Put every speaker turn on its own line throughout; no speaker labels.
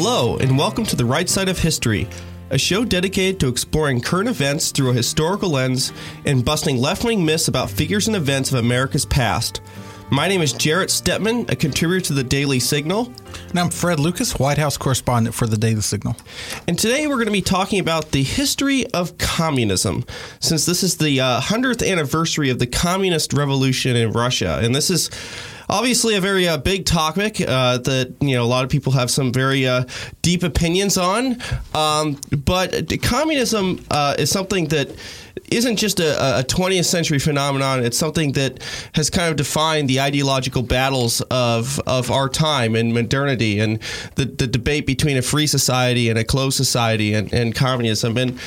Hello, and welcome to The Right Side of History, a show dedicated to exploring current events through a historical lens and busting left wing myths about figures and events of America's past. My name is Jarrett Stepman, a contributor to the Daily Signal.
And I'm Fred Lucas, White House correspondent for the Daily Signal.
And today we're going to be talking about the history of communism, since this is the uh, 100th anniversary of the communist revolution in Russia. And this is obviously a very uh, big topic uh, that you know a lot of people have some very uh, deep opinions on. Um, but communism uh, is something that isn't just a, a, 20th century phenomenon. It's something that has kind of defined the ideological battles of of our time and modernity and the, the debate between a free society and a closed society and, and communism. And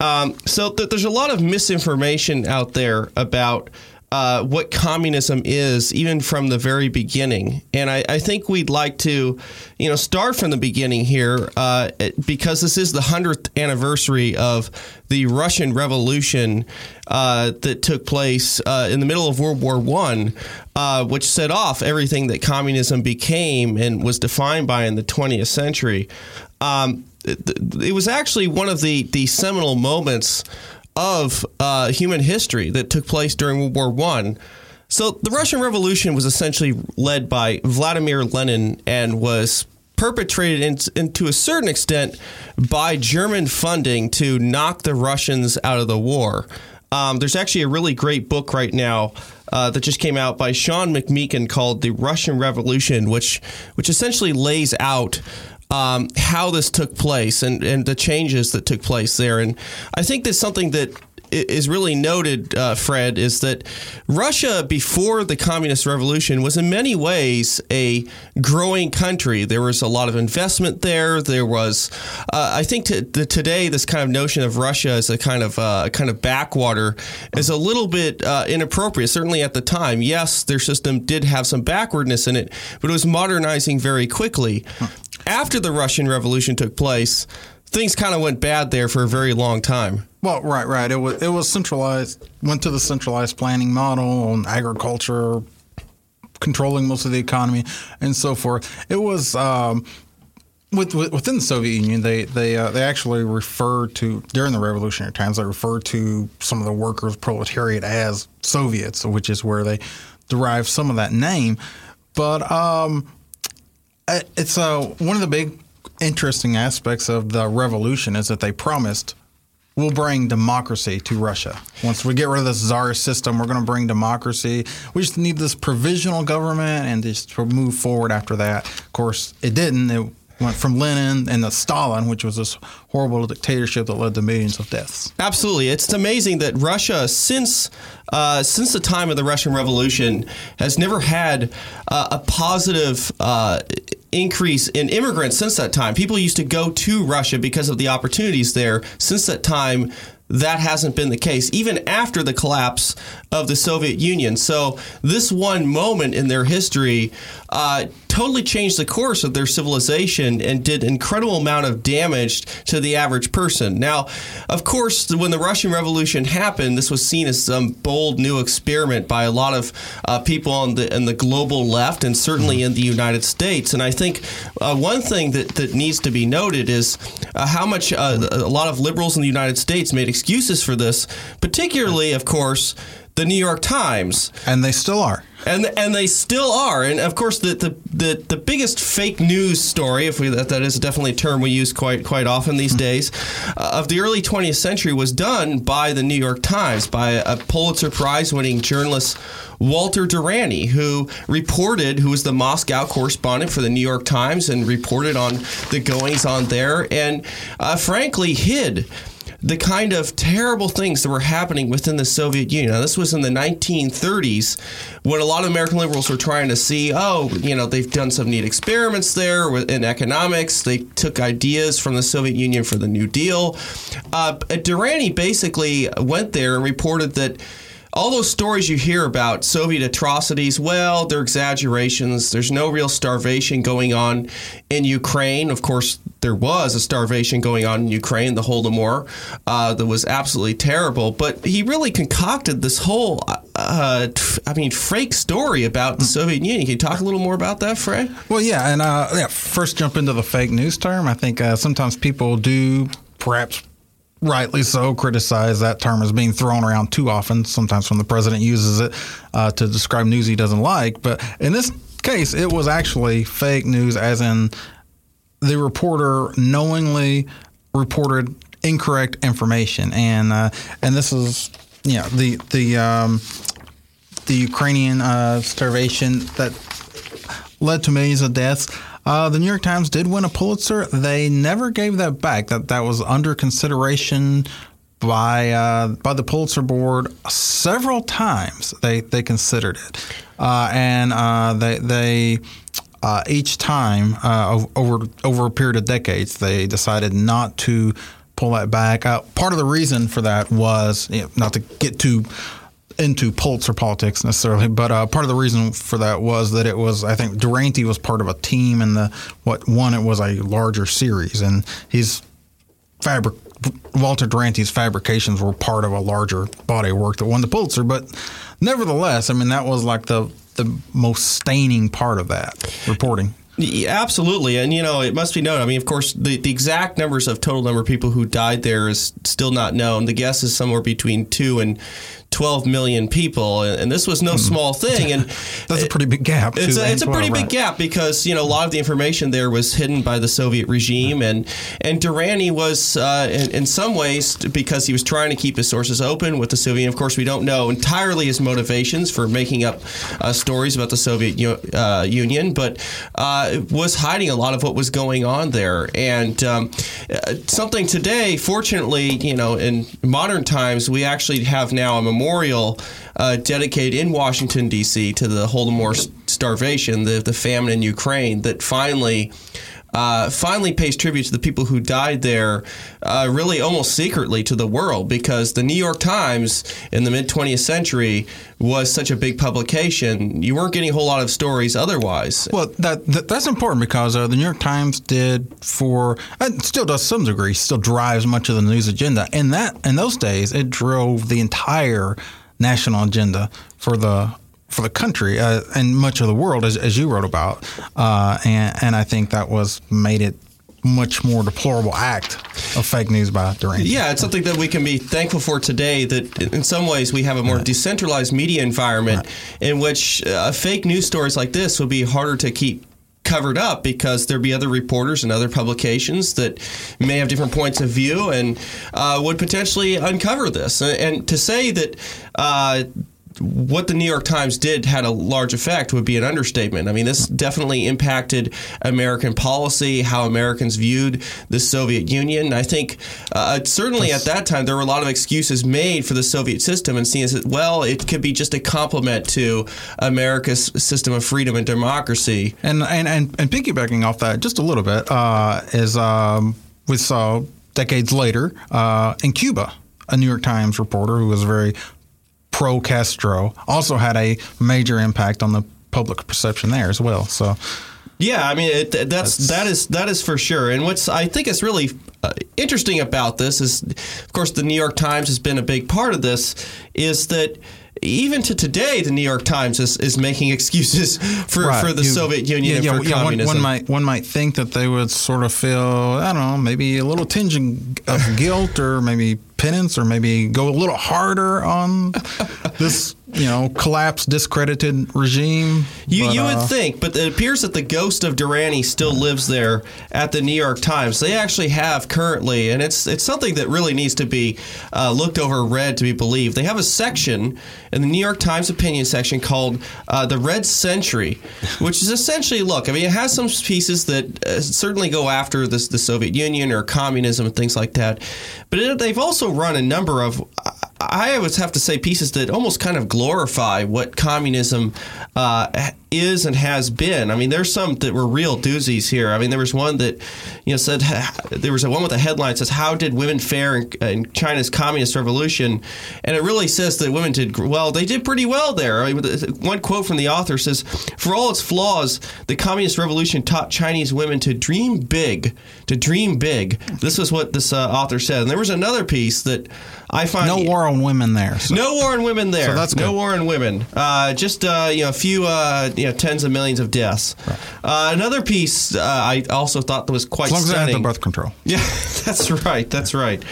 um, so th- there's a lot of misinformation out there about uh, what communism is, even from the very beginning. And I, I, think we'd like to, you know, start from the beginning here uh, because this is the hundredth anniversary of the Russian Revolution uh, that took place uh, in the middle of World War One, uh, which set off everything that communism became and was defined by in the 20th century. Um, it, it was actually one of the the seminal moments of uh, human history that took place during World War One. So the Russian Revolution was essentially led by Vladimir Lenin and was perpetrated in, in, to a certain extent by German funding to knock the Russians out of the war. Um, there's actually a really great book right now uh, that just came out by Sean McMeekin called "The Russian Revolution," which which essentially lays out um, how this took place and, and the changes that took place there. And I think that's something that is really noted, uh, Fred, is that Russia before the communist revolution was in many ways a growing country. There was a lot of investment there. There was, uh, I think, to, the, today this kind of notion of Russia as a kind of uh, kind of backwater is a little bit uh, inappropriate. Certainly at the time, yes, their system did have some backwardness in it, but it was modernizing very quickly after the Russian Revolution took place, things kind of went bad there for a very long time.
Well, right, right. It was it was centralized. Went to the centralized planning model on agriculture, controlling most of the economy, and so forth. It was. Um, with, with, within the Soviet Union, they they uh, they actually referred to during the revolutionary times. They referred to some of the workers' proletariat as Soviets, which is where they derive some of that name. But um, it's uh, one of the big interesting aspects of the revolution is that they promised we'll bring democracy to Russia. Once we get rid of this czar system, we're going to bring democracy. We just need this provisional government and just to move forward after that. Of course, it didn't. It went from Lenin and the Stalin, which was this horrible dictatorship that led to millions of deaths.
Absolutely, it's amazing that Russia, since uh, since the time of the Russian Revolution, has never had uh, a positive. Uh, increase in immigrants since that time. People used to go to Russia because of the opportunities there. Since that time, that hasn't been the case, even after the collapse of the Soviet Union. So, this one moment in their history uh, totally changed the course of their civilization and did incredible amount of damage to the average person. Now, of course, when the Russian Revolution happened, this was seen as some bold new experiment by a lot of uh, people on the in the global left and certainly in the United States. And I think uh, one thing that, that needs to be noted is uh, how much uh, a lot of liberals in the United States made excuses for this, particularly, of course, the New York Times.
And they still are
and and they still are. And of course, the the, the, the biggest fake news story, if we that, that is definitely a term we use quite quite often these mm-hmm. days, uh, of the early 20th century was done by the New York Times by a Pulitzer Prize winning journalist. Walter Duranty, who reported, who was the Moscow correspondent for the New York Times, and reported on the goings on there, and uh, frankly hid the kind of terrible things that were happening within the Soviet Union. Now, this was in the 1930s when a lot of American liberals were trying to see, oh, you know, they've done some neat experiments there in economics. They took ideas from the Soviet Union for the New Deal. Uh, Duranty basically went there and reported that all those stories you hear about Soviet atrocities, well, they're exaggerations. There's no real starvation going on in Ukraine. Of course, there was a starvation going on in Ukraine, the Holodomor, uh, that was absolutely terrible. But he really concocted this whole uh, uh, I mean, fake story about the Soviet Union. Can you talk a little more about that, Fred?
Well, yeah, and uh, yeah, first jump into the fake news term. I think uh, sometimes people do, perhaps rightly so, criticize that term as being thrown around too often. Sometimes when the president uses it uh, to describe news he doesn't like, but in this case, it was actually fake news, as in the reporter knowingly reported incorrect information, and uh, and this is yeah the the um, the Ukrainian uh, starvation that led to millions of deaths. Uh, the New York Times did win a Pulitzer. They never gave that back. That that was under consideration by uh, by the Pulitzer board several times. They they considered it, uh, and uh, they they. Uh, each time uh, over over a period of decades, they decided not to pull that back. part of the reason for that was you know, not to get too into Pulitzer politics necessarily, but uh, part of the reason for that was that it was I think Duranty was part of a team and the what one it was a larger series and he's fabric Walter Duranty's fabrications were part of a larger body of work that won the Pulitzer, but nevertheless, I mean that was like the the most staining part of that reporting.
Yeah, absolutely, and you know it must be known. I mean, of course, the, the exact numbers of total number of people who died there is still not known. The guess is somewhere between two and 12 million people, and this was no mm. small thing. And
that's a pretty big gap.
It's a, it's a pretty big gap because you know a lot of the information there was hidden by the Soviet regime, and and Duranty was uh, in, in, some ways because he was trying to keep his sources open with the Soviet. Of course, we don't know entirely his motivations for making up uh, stories about the Soviet uh, Union, but uh, was hiding a lot of what was going on there. And um, uh, something today, fortunately, you know, in modern times, we actually have now a memorial uh, dedicated in Washington D.C. to the Holodomor starvation, the the famine in Ukraine that finally. Uh, finally pays tribute to the people who died there, uh, really almost secretly to the world, because the New York Times in the mid 20th century was such a big publication. You weren't getting a whole lot of stories otherwise.
Well, that, that that's important because uh, the New York Times did for and still does some degree, still drives much of the news agenda. In that in those days, it drove the entire national agenda for the for the country uh, and much of the world, as, as you wrote about, uh, and and I think that was made it much more deplorable act of fake news by Duranty.
Yeah, it's something that we can be thankful for today. That in some ways we have a more right. decentralized media environment right. in which uh, fake news stories like this would be harder to keep covered up because there'd be other reporters and other publications that may have different points of view and uh, would potentially uncover this. And, and to say that uh, what the New York Times did had a large effect would be an understatement. I mean, this definitely impacted American policy, how Americans viewed the Soviet Union. I think uh, certainly at that time there were a lot of excuses made for the Soviet system and seen as well, it could be just a complement to America's system of freedom and democracy.
And and and, and piggybacking off that just a little bit uh, is um, we saw decades later uh, in Cuba a New York Times reporter who was very pro Castro also had a major impact on the public perception there as well. So.
Yeah, I mean it, that's, that's that is that is for sure. And what's I think is really uh, interesting about this is, of course, the New York Times has been a big part of this. Is that even to today, the New York Times is, is making excuses for, right. for the you, Soviet Union yeah, and for yeah, communism.
One, one, might one might think that they would sort of feel I don't know maybe a little tinge of guilt or maybe penance or maybe go a little harder on this you know, collapsed, discredited regime.
You but, you would uh, think, but it appears that the ghost of Duranty still lives there at the New York Times. They actually have currently, and it's it's something that really needs to be uh, looked over, read to be believed. They have a section in the New York Times opinion section called uh, the Red Century, which is essentially look. I mean, it has some pieces that uh, certainly go after this, the Soviet Union or communism and things like that, but it, they've also run a number of I always have to say pieces that almost kind of glorify what communism uh, is and has been. I mean, there's some that were real doozies here. I mean, there was one that, you know, said there was a one with a headline that says, "How did women fare in, in, China's communist revolution?" And it really says that women did well. They did pretty well there. I mean, one quote from the author says, "For all its flaws, the communist revolution taught Chinese women to dream big, to dream big." This was what this uh, author said. And there was another piece that I find
no war on women there. So.
No war on women there.
So that's
no war on women. Uh, just uh, you know, a few uh, you know, tens of millions of deaths. Uh, another piece uh, I also thought that was quite
As long as have
stunning.
the birth control.
Yeah, that's right. That's right.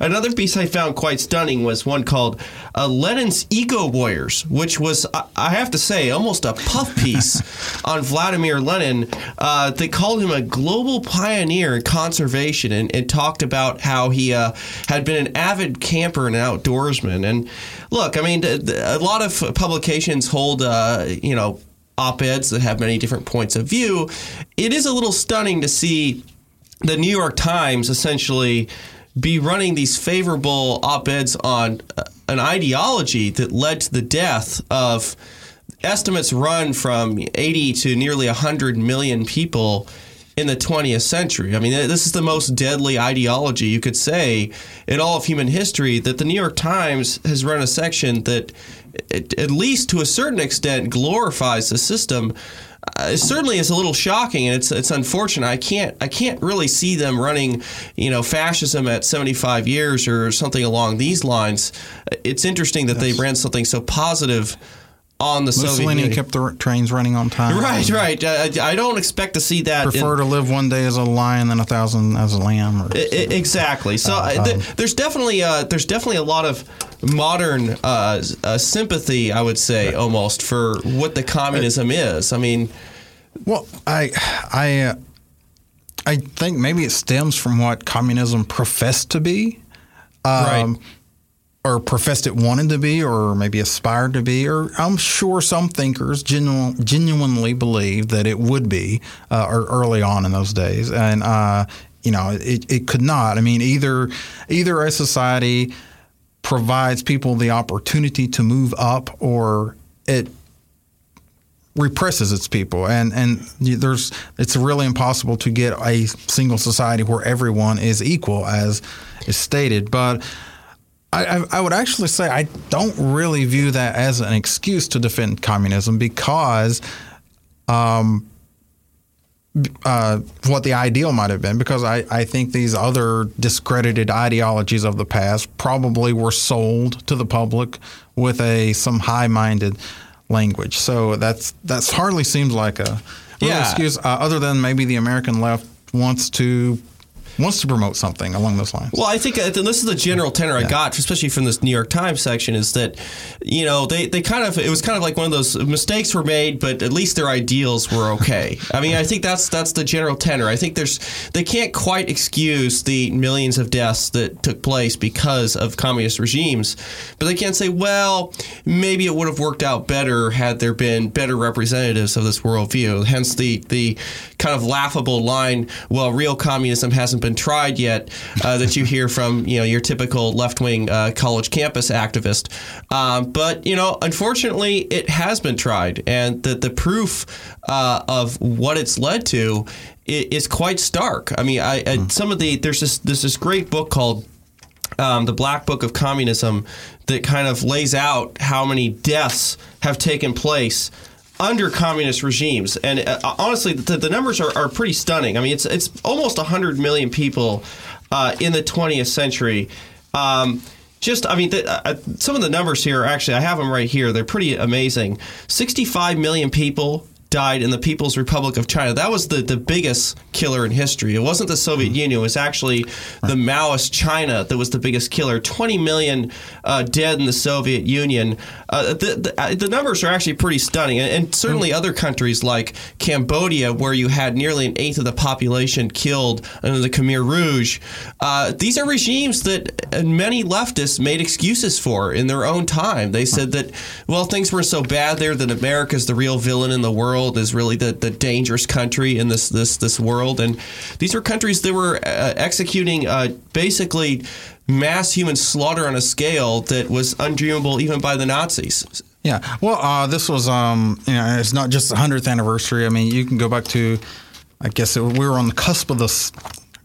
Another piece I found quite stunning was one called uh, Lenin's Eco Warriors, which was, I- I have to say, almost a puff piece on Vladimir Lenin. Uh, they called him a global pioneer in conservation and, and talked about how he uh, had been an avid camper and an outdoorsman. And look, I mean, a lot of publications hold, uh, you know, op eds that have many different points of view. It is a little stunning to see the New York Times essentially be running these favorable op eds on uh, an ideology that led to the death of estimates run from 80 to nearly 100 million people in the 20th century. I mean, this is the most deadly ideology you could say in all of human history that the New York Times has run a section that, at least to a certain extent, glorifies the system. Uh, it certainly is a little shocking, and it's it's unfortunate. I can't I can't really see them running, you know, fascism at 75 years or something along these lines. It's interesting that they ran something so positive on the Soviet
Mussolini
Union.
kept the trains running on time.
Right, right. I, I don't expect to see that. in-
Prefer to live one day as a lion than a thousand as a lamb. Or,
exactly. So uh, th- there's definitely uh, there's definitely a lot of modern uh, uh, sympathy, I would say, almost for what the communism is. I mean,
Well, I, I, uh, I think maybe it stems from what communism professed to be, um,
Right.
Or professed it wanted to be, or maybe aspired to be, or I'm sure some thinkers genu- genuinely believed that it would be, uh, or early on in those days, and uh, you know, it, it could not. I mean, either either a society provides people the opportunity to move up, or it represses its people, and and there's it's really impossible to get a single society where everyone is equal, as is stated. But I, I, would actually say I don't really view that as an excuse to defend communism because. Um, uh, what the ideal might have been, because I, I think these other discredited ideologies of the past probably were sold to the public with a some high-minded language. So that's that's hardly seems like a real
Yeah.
excuse, uh, other than maybe the American left wants to wants to promote something along those lines.
Well, I think uh, this is the general tenor I got, especially from this New York Times section, is that you know they, they kind of it was kind of like one of those mistakes were made, but at least their ideals were okay. I mean, I think that's that's the general tenor. I think there's they can't quite excuse the millions of deaths that took place because of communist regimes, but they can't say, well, maybe it would have worked out better had there been better representatives of this worldview. Hence the the kind of laughable line, well, real communism hasn't been tried yet, uh, that you hear from you know your typical left wing uh, college campus activist. Um, but you know, unfortunately, it has been tried, and the the proof uh, of what it's led to is quite stark. I mean, I, I some of the there's this there's this great book called um, the Black Book of Communism that kind of lays out how many deaths have taken place under communist regimes. And uh, honestly, the, the numbers are, are pretty stunning. I mean, it's it's almost 100 million people uh, in the 20th century. Um, just, I mean, the, uh, some of the numbers here, actually, I have them right here. They're pretty amazing. 65 million people died in the People's Republic of China. That was the, the biggest killer in history. It wasn't the Soviet Union. It was actually the Maoist China that was the biggest killer. 20 million uh, dead in the Soviet Union. Uh, the, the, uh, the numbers are actually pretty stunning. And, and certainly other countries like Cambodia, where you had nearly an eighth of the population killed under the Khmer Rouge. Uh, these are regimes that uh, many leftists made excuses for in their own time. They said that, well, things were so bad there that America's the real villain in the world, is really the, the dangerous country in this, this, this world. And these were countries that were uh, executing uh, basically mass human slaughter on a scale that was undreamable even by the Nazis.
Yeah. Well, uh, this was, um, you know, it's not just the 100th anniversary. I mean, you can go back to, I guess it, we were on the cusp of this,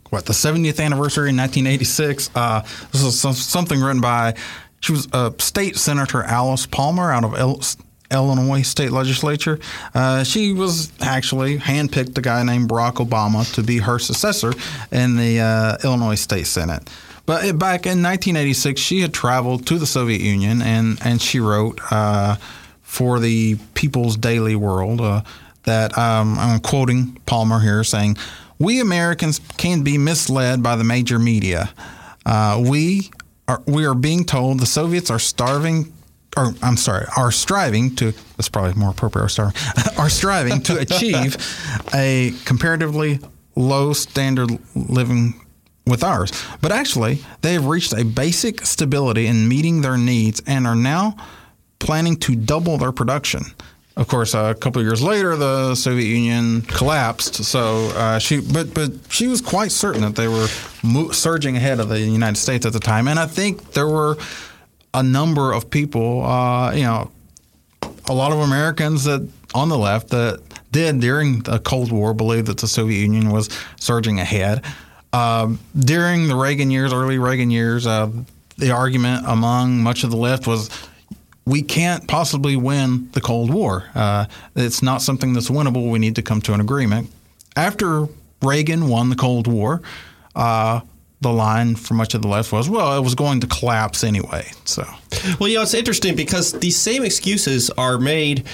what, the 70th anniversary in 1986. Uh, this was some, something written by, she was uh, State Senator Alice Palmer out of Illinois State Legislature. Uh, she was actually handpicked a guy named Barack Obama to be her successor in the uh, Illinois State Senate. But back in 1986, she had traveled to the Soviet Union and, and she wrote uh, for the People's Daily World uh, that um, I'm quoting Palmer here saying, We Americans can be misled by the major media. Uh, we are, we are being told the Soviets are starving or I'm sorry, are striving to, that's probably more appropriate, are are striving to achieve a comparatively low standard living with ours. But actually, they have reached a basic stability in meeting their needs and are now planning to double their production. Of course, uh, a couple of years later, the Soviet Union collapsed. So uh, she, but but she was quite certain that they were mo- surging ahead of the United States at the time, and I think there were a number of people, uh, you know, a lot of Americans that on the left that did during the Cold War believe that the Soviet Union was surging ahead. Um, during the Reagan years, early Reagan years, uh, the argument among much of the left was we can't possibly win the Cold War. Uh, it's not something that's winnable. We need to come to an agreement. After Reagan won the Cold War, uh, the line for much of the left was, well, it was going to collapse anyway. So,
well, you know, it's interesting because these same excuses are made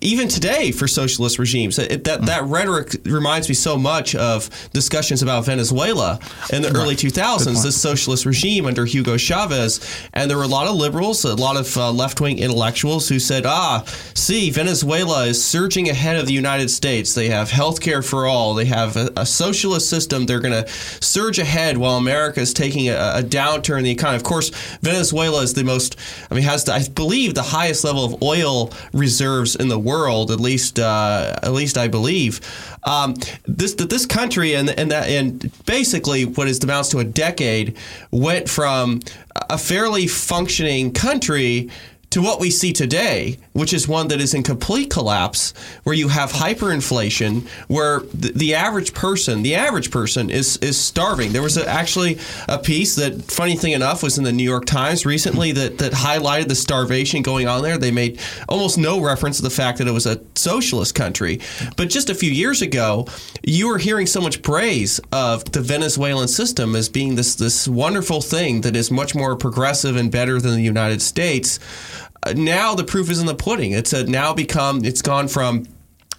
even today for socialist regimes. It, that that rhetoric reminds me so much of discussions about Venezuela in the right. early 2000s, this socialist regime under Hugo Chavez, and there were a lot of liberals, a lot of uh, left wing intellectuals who said, "Ah, see, Venezuela is surging ahead of the United States. They have health care for all. They have a, a socialist system. They're going to surge ahead while America is taking a, a downturn in the economy." Of course, Venezuela is the most, I mean, has the, I believe the highest level of oil reserves in the world, at least uh, at least I believe. Um, this that this country and and that and basically what is amounts to a decade went from a fairly functioning country to what we see today, which is one that is in complete collapse, where you have hyperinflation, where the, the average person, the average person is is starving. There was a, actually a piece that, funny thing enough, was in the New York Times recently that that highlighted the starvation going on there. They made almost no reference to the fact that it was a socialist country, but just a few years ago, you were hearing so much praise of the Venezuelan system as being this this wonderful thing that is much more progressive and better than the United States now the proof is in the pudding. It's a now become it's gone from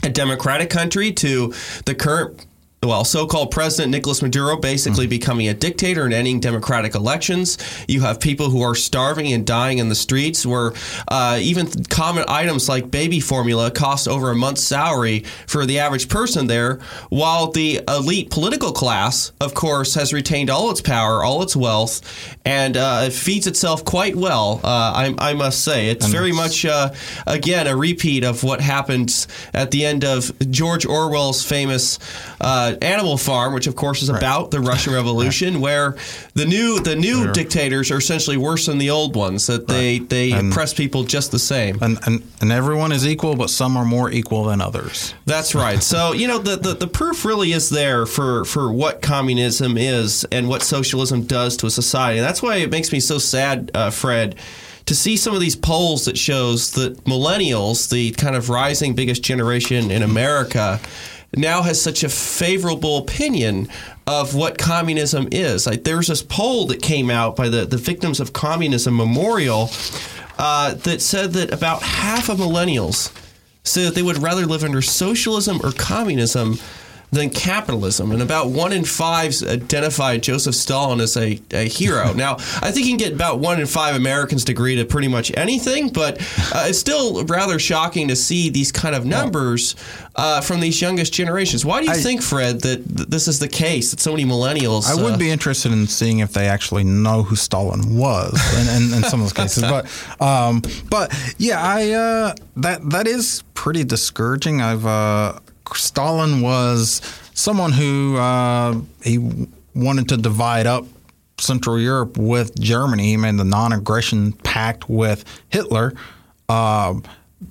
a democratic country to the current well, so-called President Nicolas Maduro basically mm-hmm. becoming a dictator and ending democratic elections. You have people who are starving and dying in the streets, where uh, even common items like baby formula cost over a month's salary for the average person there. While the elite political class, of course, has retained all its power, all its wealth, and uh, it feeds itself quite well. Uh, I, I, must say, it's very much uh, again a repeat of what happened at the end of George Orwell's famous uh, Animal Farm, which of course is right. about the Russian Revolution, right. where the new the new sure. dictators are essentially worse than the old ones. That they right. they and, oppress people just the same.
And, and and everyone is equal, but some are more equal than others.
That's right. so you know the, the the proof really is there for for what communism is and what socialism does to a society. And that's why it makes me so sad, uh, Fred to see some of these polls that shows that millennials, the kind of rising biggest generation in America, now has such a favorable opinion of what communism is. Like there's this poll that came out by the, the Victims of Communism Memorial uh, that said that about half of millennials said that they would rather live under socialism or communism than capitalism. And about one in five identify Joseph Stalin as a, a hero. now, I think you can get about one in five Americans to agree to pretty much anything, but uh, it's still rather shocking to see these kind of numbers uh, from these youngest generations. Why do you I, think, Fred, that th- this is the case, that so many millennials.
I would uh, be interested in seeing if they actually know who Stalin was in, in, in some of those cases. But, um, but yeah, I uh, that that is pretty discouraging. I've uh, Stalin was someone who uh, he wanted to divide up Central Europe with Germany. He made the non-aggression pact with Hitler. Uh,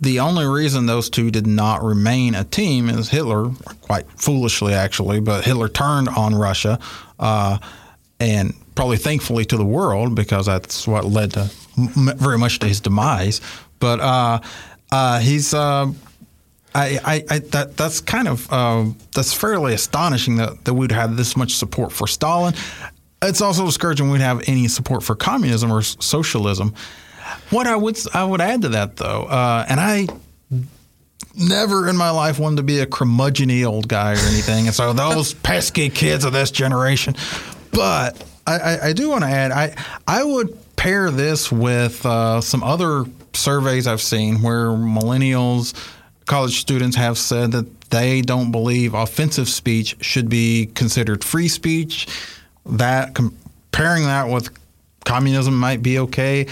the only reason those two did not remain a team is Hitler, quite foolishly actually, but Hitler turned on Russia, uh, and probably thankfully to the world because that's what led to m- very much to his demise. But uh, uh, he's uh, I, I, I, that that's kind of uh, that's fairly astonishing that, that we'd have this much support for Stalin. it's also discouraging we'd have any support for communism or socialism. What I would I would add to that though, uh, and I never in my life wanted to be a curmudgeony old guy or anything, and so those pesky kids of this generation. But I, I, I do want to add, I I would pair this with uh, some other surveys I've seen where millennials, college students have said that they don't believe offensive speech should be considered free speech. That comparing that with communism might be okay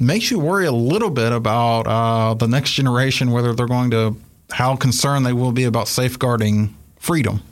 makes you worry a little bit about uh, the next generation, whether they're going to, how concerned they will be about safeguarding freedom.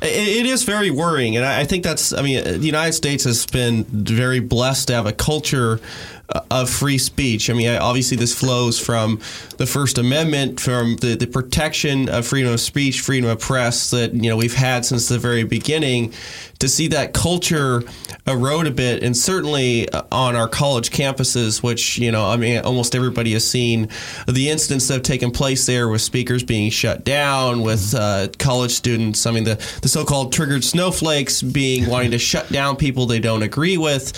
It is very worrying, and I think that's. I mean, the United States has been very blessed to have a culture uh, of free speech. I mean, obviously, this flows from the First Amendment, from the, the protection of freedom of speech, freedom of press that you know we've had since the very beginning. To see that culture erode a bit, and certainly uh, on our college campuses, which you know, I mean, almost everybody has seen the incidents that have taken place there with speakers being shut down, with uh, college students. I mean, the the so-called triggered snowflakes being wanting to shut down people they don't agree with,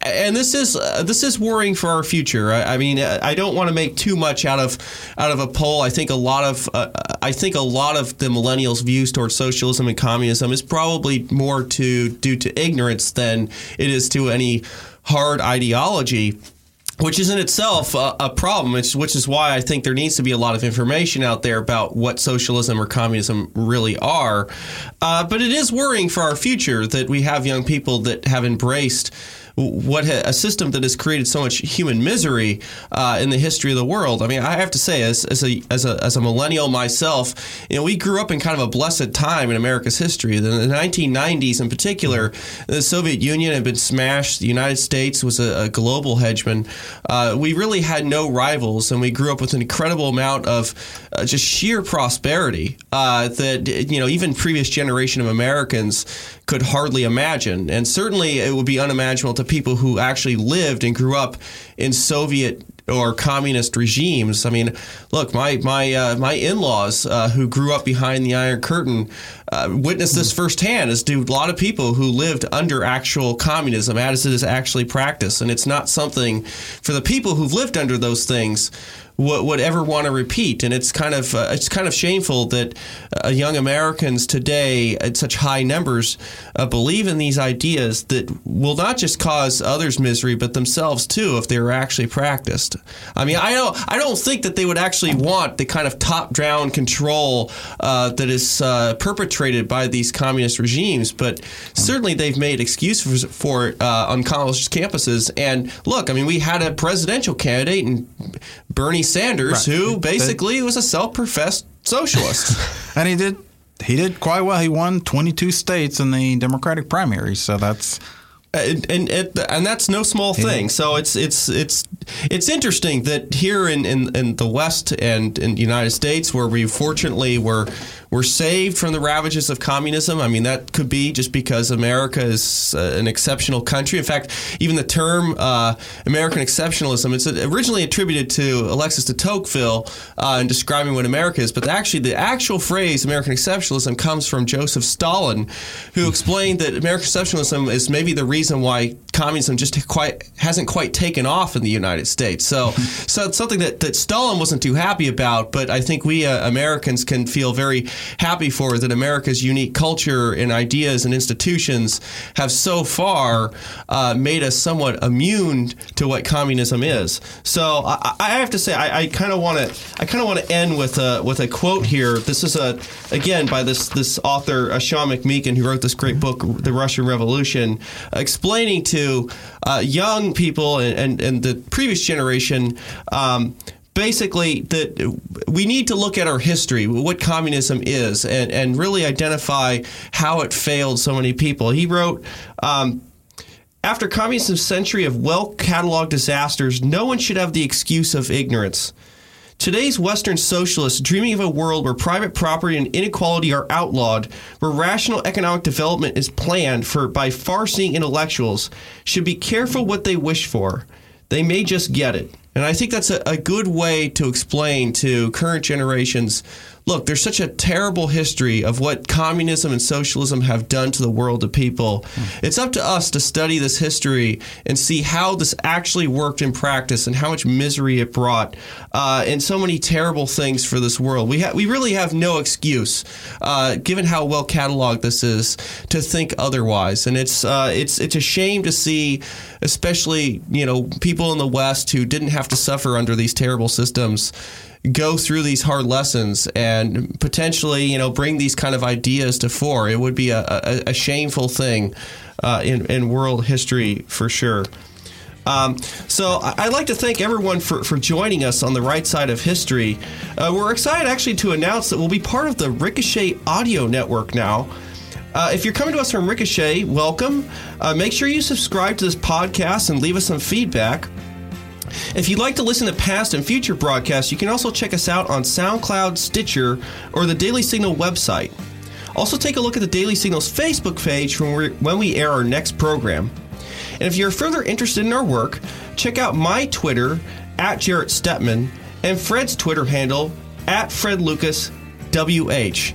and this is uh, this is worrying for our future. I, I mean, I don't want to make too much out of out of a poll. I think a lot of uh, I think a lot of the millennials' views towards socialism and communism is probably more to due to ignorance than it is to any hard ideology which is in itself a, a problem, which, which, is why I think there needs to be a lot of information out there about what socialism or communism really are. Uh, but it is worrying for our future that we have young people that have embraced what a system that has created so much human misery uh, in the history of the world. I mean, I have to say, as, as a as a as a millennial myself, you know, we grew up in kind of a blessed time in America's history. In the 1990s, in particular, the Soviet Union had been smashed. The United States was a, a global hegemon. Uh, we really had no rivals, and we grew up with an incredible amount of uh, just sheer prosperity uh, that you know even previous generation of Americans could hardly imagine. And certainly it would be unimaginable to people who actually lived and grew up in Soviet or communist regimes. I mean, look, my my uh, my in-laws uh, who grew up behind the Iron Curtain uh, witnessed this firsthand, as do a lot of people who lived under actual communism, as it is actually practiced. And it's not something for the people who've lived under those things would, would ever want to repeat. And it's kind of uh, it's kind of shameful that uh, young Americans today, at such high numbers, uh, believe in these ideas that will not just cause others misery, but themselves too, if they were actually practiced. I mean, I don't I don't think that they would actually want the kind of top-down control uh, that is uh, perpetrated by these communist regimes, but certainly they've made excuses for it uh, on college campuses. And look, I mean, we had a presidential candidate, and Bernie Sanders, right. who basically was a self-professed socialist,
and he did he did quite well. He won 22 states in the Democratic primaries, so that's
and and, and that's no small thing. So it's it's it's it's interesting that here in, in, in the West and in the United States, where we fortunately were were saved from the ravages of communism. I mean, that could be just because America is uh, an exceptional country. In fact, even the term uh, American exceptionalism, it's originally attributed to Alexis de Tocqueville uh, in describing what America is, but actually the actual phrase American exceptionalism comes from Joseph Stalin, who explained that American exceptionalism is maybe the reason why communism just quite hasn't quite taken off in the United States. So, so it's something that, that Stalin wasn't too happy about, but I think we uh, Americans can feel very happy for that America's unique culture and ideas and institutions have so far uh, made us somewhat immune to what communism is. So I, I have to say, I kind of want to, I kind of want to end with a with a quote here. This is a again by this this author uh, Sean McMeekin who wrote this great book, The Russian Revolution, explaining to uh, young people and, and, and, the previous generation. Um, basically, that we need to look at our history, what communism is, and, and really identify how it failed so many people. He wrote, um, after communism's century of well cataloged disasters, no one should have the excuse of ignorance. Today's Western socialists, dreaming of a world where private property and inequality are outlawed, where rational economic development is planned for by far-seeing intellectuals, should be careful what they wish for. They may just get it. And I think that's a, a good way to explain to current generations look, there's such a terrible history of what communism and socialism have done to the world of people. It's up to us to study this history and see how this actually worked in practice and how much misery it brought uh, and so many terrible things for this world. We ha- we really have no excuse, uh, given how well cataloged this is, to think otherwise. And it's uh, it's it's a shame to see, especially you know people in the West who didn't have to suffer under these terrible systems go through these hard lessons and potentially, you know, bring these kind of ideas to fore. It would be a, a, a shameful thing uh, in, in world history for sure. Um, so I'd like to thank everyone for, for joining us on the right side of history. Uh, we're excited actually to announce that we'll be part of the Ricochet Audio Network now. Uh, if you're coming to us from Ricochet, welcome. Uh, make sure you subscribe to this podcast and leave us some feedback. If you'd like to listen to past and future broadcasts, you can also check us out on SoundCloud, Stitcher, or the Daily Signal website. Also, take a look at the Daily Signal's Facebook page when we air our next program. And if you're further interested in our work, check out my Twitter at Jarrett Stepman and Fred's Twitter handle at Fred Lucas WH.